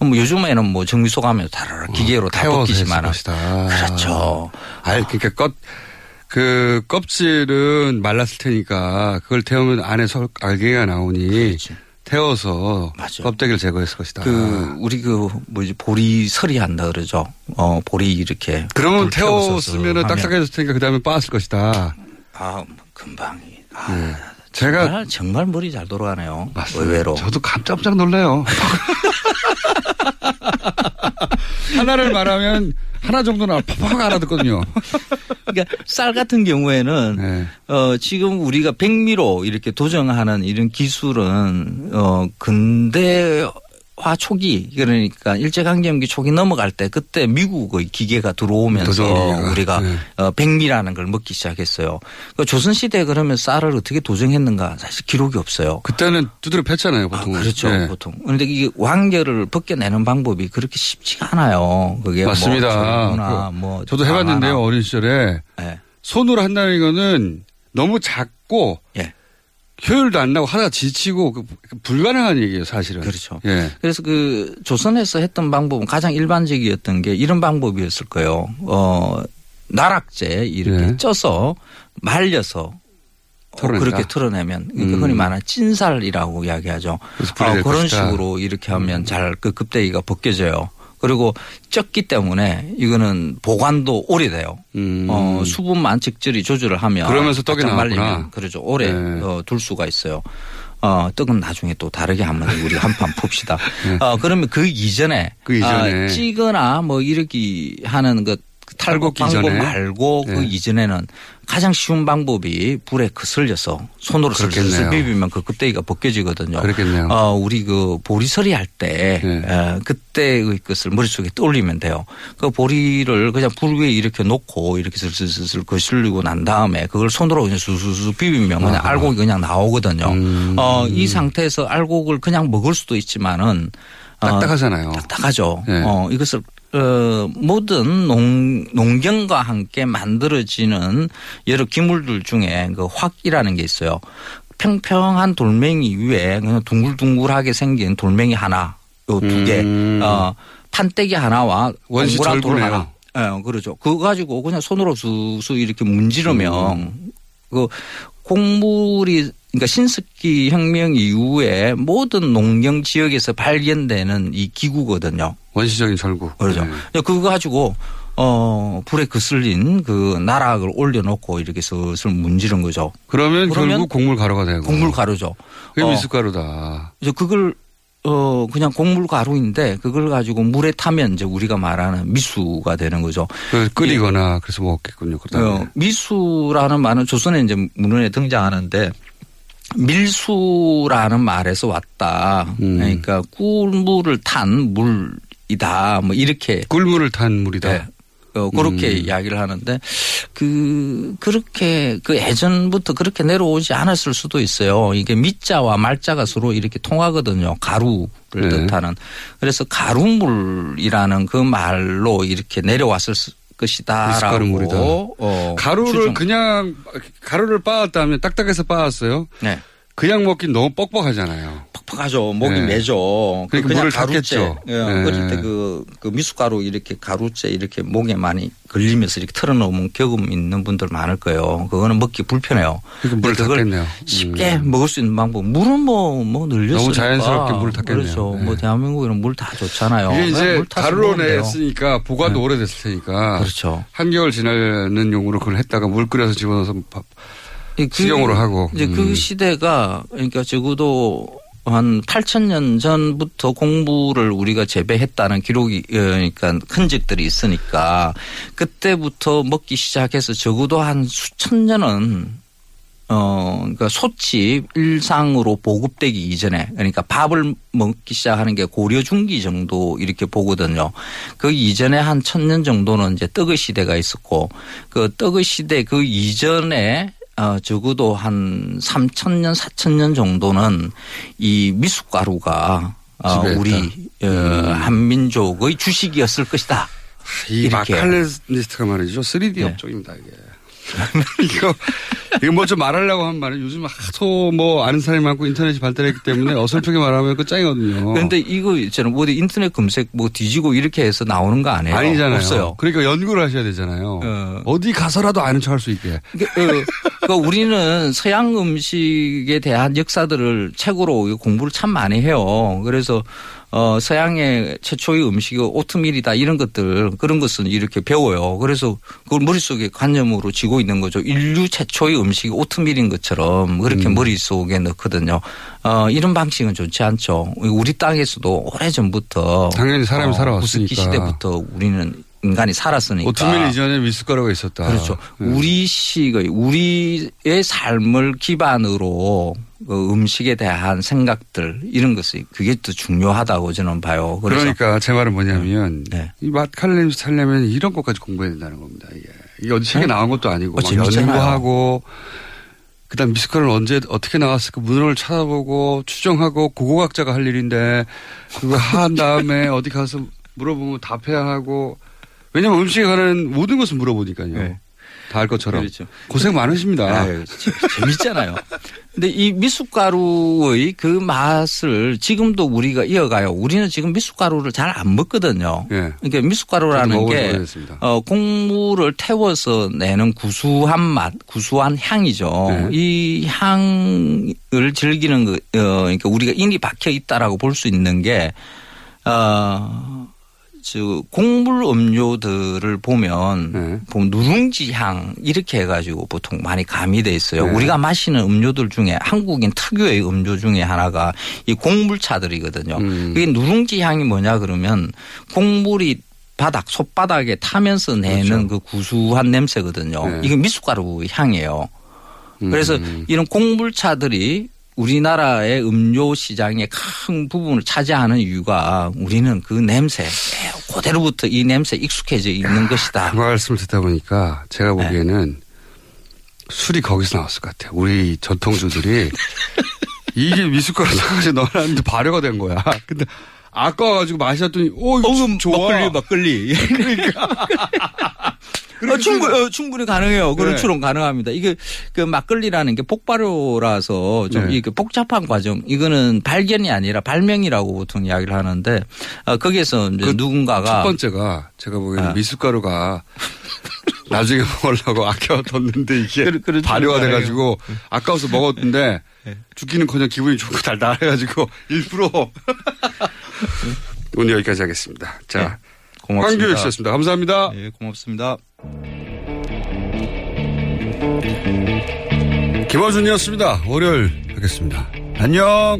뭐 요즘에는 뭐 정미소 가면 다르르 기계로 다 어, 벗기지만. 그렇죠. 알 그러니까 껍, 그 껍질은 말랐을 테니까 그걸 태우면 안에 서 알갱이가 나오니 태워서 껍데기를 제거했을 것이다. 그 우리 그 뭐지 보리 설이 한다 그러죠. 어 보리 이렇게 그러면 태웠으면. 딱딱해졌을 테니까 그 다음에 빻을 것이다. 아 금방이. 아, 네. 제가 정말, 정말 머리 잘 돌아가네요. 의외로. 저도 깜짝깜짝 놀래요. (laughs) 하나를 말하면 하나 정도는 팍팍 알아듣거든요. 그러니까 쌀 같은 경우에는 네. 어 지금 우리가 백미로 이렇게 도정하는 이런 기술은 어 근대 화 초기 그러니까 일제 강점기 초기 넘어갈 때 그때 미국의 기계가 들어오면서. 우리가 네. 어 백미라는 걸 먹기 시작했어요. 그 조선 시대 그러면 쌀을 어떻게 도정했는가 사실 기록이 없어요. 그때는 두드려 팼잖아요, 보통. 그렇죠, 네. 보통. 그런데 이게 왕결을 벗겨내는 방법이 그렇게 쉽지가 않아요. 그게 맞습니다. 뭐 철구나 그뭐 저도 해봤는데요. 어린 시절에. 네. 손으로 한다는 거는 너무 작고 예. 효율도 안 나고 하다가 지치고 그 불가능한 얘기예요, 사실은. 그렇죠. 예. 그래서 그 조선에서 했던 방법은 가장 일반적이었던 게 이런 방법이었을 거예요. 어, 나락제 이렇게 예. 쪄서 말려서 어, 털어낸다. 그렇게 털어내면 그러니까 음. 흔히 말하는 찐살이라고 이야기하죠. 어, 될 그런 것이다. 식으로 이렇게 하면 잘 그 급대기가 벗겨져요. 그리고 쪘기 때문에 이거는 보관도 오래돼요. 어, 수분만 적절히 조절을 하면 음. 그러면서 떡이. 말리면 그렇죠. 오래 네. 어, 둘 수가 있어요. 어, 떡은 나중에 또 다르게 한번 우리 한 판 (laughs) 풉시다. 어, 그러면 그 이전에, 네. 그 이전에. 아, 찌거나 뭐 이렇게 하는 그 탈곡 방법 이전에. 말고 그 네. 이전에는 가장 쉬운 방법이 불에 거슬려서 손으로 슬슬. 비비면 그 껍데기가 벗겨지거든요. 그렇겠네요. 어, 우리 그 보리설이 할때 네. 에, 그때의 것을 머릿속에 떠올리면 돼요. 그 보리를 그냥 불 위에 이렇게 놓고 이렇게 슬슬슬슬 거슬리고 난 다음에 그걸 손으로 그냥 수수수 비비면 그냥 아하. 알곡이 그냥 나오거든요. 음. 어, 이 상태에서 알곡을 그냥 먹을 수도 있지만은 어, 딱딱하잖아요. 딱딱하죠. 네. 어, 이것을 어, 모든 농, 농경과 함께 만들어지는 여러 기물들 중에 그 확이라는 게 있어요. 평평한 돌멩이 위에 그냥 둥글둥글하게 생긴 돌멩이 하나, 요 두 개, 음. 어, 판때기 하나와 원시 절구네요. 하나. 예, 그렇죠. 그거 가지고 그냥 손으로 수수 이렇게 문지르면 음. 그 곡물이 그러니까 신석기 혁명 이후에 모든 농경 지역에서 발견되는 이 기구거든요. 원시적인 절구. 그렇죠. 네. 그거 가지고 어 불에 거슬린 그 나락을 올려놓고 이렇게 슬슬 문지른 거죠. 그러면, 그러면 결국 곡물 가루가 되고. 곡물 가루죠. 그게 어. 미숫가루다. 이제 그걸 어 그냥 곡물 가루인데 그걸 가지고 물에 타면 이제 우리가 말하는 미수가 되는 거죠. 그래서 끓이거나 그래서 먹겠군요. 그다음에. 어, 미수라는 말은 조선에 이제 문헌에 등장하는데 밀수라는 말에서 왔다. 음. 그러니까 꿀물을 탄 물이다. 뭐 이렇게 꿀물을 탄 물이다. 네. 어, 그렇게 음. 이야기를 하는데 그 그렇게 그 예전부터 그렇게 내려오지 않았을 수도 있어요. 이게 밑자와 말자가 서로 이렇게 통하거든요. 가루를 네. 뜻하는. 그래서 가루물이라는 그 말로 이렇게 내려왔을 수- 것이다라고. 어, 가루를 추정. 그냥 가루를 빻았다면 딱딱해서 빻았어요. 네. 그냥 먹긴 너무 뻑뻑하잖아요. 퍽퍽하죠. 목이 네. 매죠. 그러니까 그냥 물을 가루째. 예, 네. 어릴 때 그, 그 미숫가루 이렇게 가루째 이렇게 목에 많이 걸리면서 이렇게 털어놓으면 경험 있는 분들 많을 거예요. 그거는 먹기 불편해요. 그러니까 물을 탔겠네요. 쉽게 음. 먹을 수 있는 방법. 물은 뭐, 뭐 늘렸으니까. 너무 자연스럽게 물을 탔겠네요. 그렇죠. 네. 뭐 대한민국에는 물 다 좋잖아요. 이게 이제 가루로. 냈으니까 보관도 네. 오래됐을 테니까. 그렇죠. 한겨울 지나는 용으로 그걸 했다가 물 끓여서 집어넣어서 밥, 그 식용으로 하고. 이제 음. 그 시대가 그러니까 적어도 한 8천년 전부터 공부를 우리가 재배했다는 기록이 어, 그러니까 흔적들이 있으니까 그때부터 먹기 시작해서 적어도 한 수천 년은 어, 그러니까 소치 일상으로 보급되기 이전에 그러니까 밥을 먹기 시작하는 게 고려 중기 정도 이렇게 보거든요. 그 이전에 한 천 년 정도는 이제 떡의 시대가 있었고 그 떡의 시대 그 이전에 어, 적어도 한 3천년, 4천년 정도는 이 미숫가루가 어. 우리 어, 음. 한민족의 주식이었을 것이다. 이 이렇게. 마칼레니스트가 말이죠. 3D 네. 업종입니다, 이게. (laughs) 이거, 이거 뭐 좀 말하려고 한 말은 요즘 하도 뭐 아는 사람이 많고 인터넷이 발달했기 때문에 어설프게 말하면 그 짱이거든요. 그런데 이거 있잖아요. 어디 인터넷 검색 뭐 뒤지고 이렇게 해서 나오는 거 아니에요? 아니잖아요. 없어요. 그러니까 연구를 하셔야 되잖아요. 어. 디 가서라도 아는 척 할 수 있게. 그러니까, 어, 그러니까 우리는 서양 음식에 대한 역사들을 책으로 공부를 참 많이 해요. 그래서 어, 서양의 최초의 음식이 오트밀이다 이런 것들 그런 것은 이렇게 배워요. 그래서 그걸 머릿속에 관념으로 쥐고 있는 거죠. 인류 최초의 음식이 오트밀인 것처럼 그렇게 음. 머릿속에 넣거든요. 어, 이런 방식은 좋지 않죠. 우리 땅에서도 오래전부터 당연히 사람이 살아왔으니까. 구석기 시대부터 우리는 인간이 살았으니까. 오트밀 이전에 미숫가루가 있었다. 그렇죠. 네. 우리식의 우리의 삶을 기반으로 그 음식에 대한 생각들 이런 것이 그게 또 중요하다고 저는 봐요. 네. 그러니까 제 말은 뭐냐면 이 마칼레니스 살려면 이런 것까지 공부해야 된다는 겁니다. 이게, 이게 어디 책에 네? 나온 것도 아니고 어. 연구하고 그다음 미숫가루는 언제 어떻게 나왔을까 문헌을 찾아보고 추정하고 고고학자가 할 일인데 그거 한 다음에 어디 가서 물어보면 답해야 하고 왜냐면 음식에 관한 모든 것을 물어보니까요. 다알 것처럼 그렇죠. 고생 많으십니다. 아유, 재- 재밌잖아요. 근데 이 미숫가루의 그 맛을 지금도 우리가 이어가요. 우리는 지금 미숫가루를 잘 안 먹거든요. 예. 그러니까 미숫가루라는 게. 어, 곡물을 태워서 내는 구수한 맛, 구수한 향이죠. 네. 이 향을 즐기는 그, 어, 그러니까 우리가 인이 박혀 있다라고 볼 수 있는 게, 어, 저 곡물 음료들을 보면 네. 보면 누룽지 향 이렇게 해가지고 보통 많이 가미돼 있어요. 네. 우리가 마시는 음료들 중에 한국인 특유의 음료 중에 하나가 이 곡물차들이거든요. 음. 그게 누룽지 향이 뭐냐 그러면 곡물이 바닥 솥바닥에 타면서 내는 그 구수한 냄새거든요. 네. 이건 미숫가루 향이에요. 음. 그래서 이런 곡물차들이 우리나라의 음료 시장의 큰 부분을 차지하는 이유가 우리는 그 냄새 그대로부터 이 냄새 익숙해져 있는 것이다. 그 말씀을 듣다 보니까 제가 보기에는 술이 거기서 나왔을 것 같아요. 우리 전통주들이 (laughs) 이게 미숫가루 사가지고 넣어놨는데 발효가 된 거야. 근데 아까워가지고 마셨더니 오 이거 좋아. 막걸리 막걸리. (laughs) (laughs) 어, 충분히, 어, 충분히 가능해요. 그런 네. 추론 가능합니다. 이게 그 막걸리라는 게 폭발효라서 좀 네. 이게 복잡한 과정. 이거는 발견이 아니라 발명이라고 보통 이야기를 하는데 어, 거기에서 이제 누군가가 첫 번째가 제가 보기에는 아. 미숫가루가 (laughs) 나중에 먹으려고 아껴뒀는데 이게 그런 발효가 돼가지고 아까워서 먹었는데 죽기는커녕 기분이 좋고 달달해가지고 (laughs) 일부러 (laughs) 오늘 여기까지 하겠습니다. 자, 고맙습니다. 황교익 씨였습니다. 감사합니다. 네, 고맙습니다. 김어준이었습니다. 월요일 뵙겠습니다. 안녕.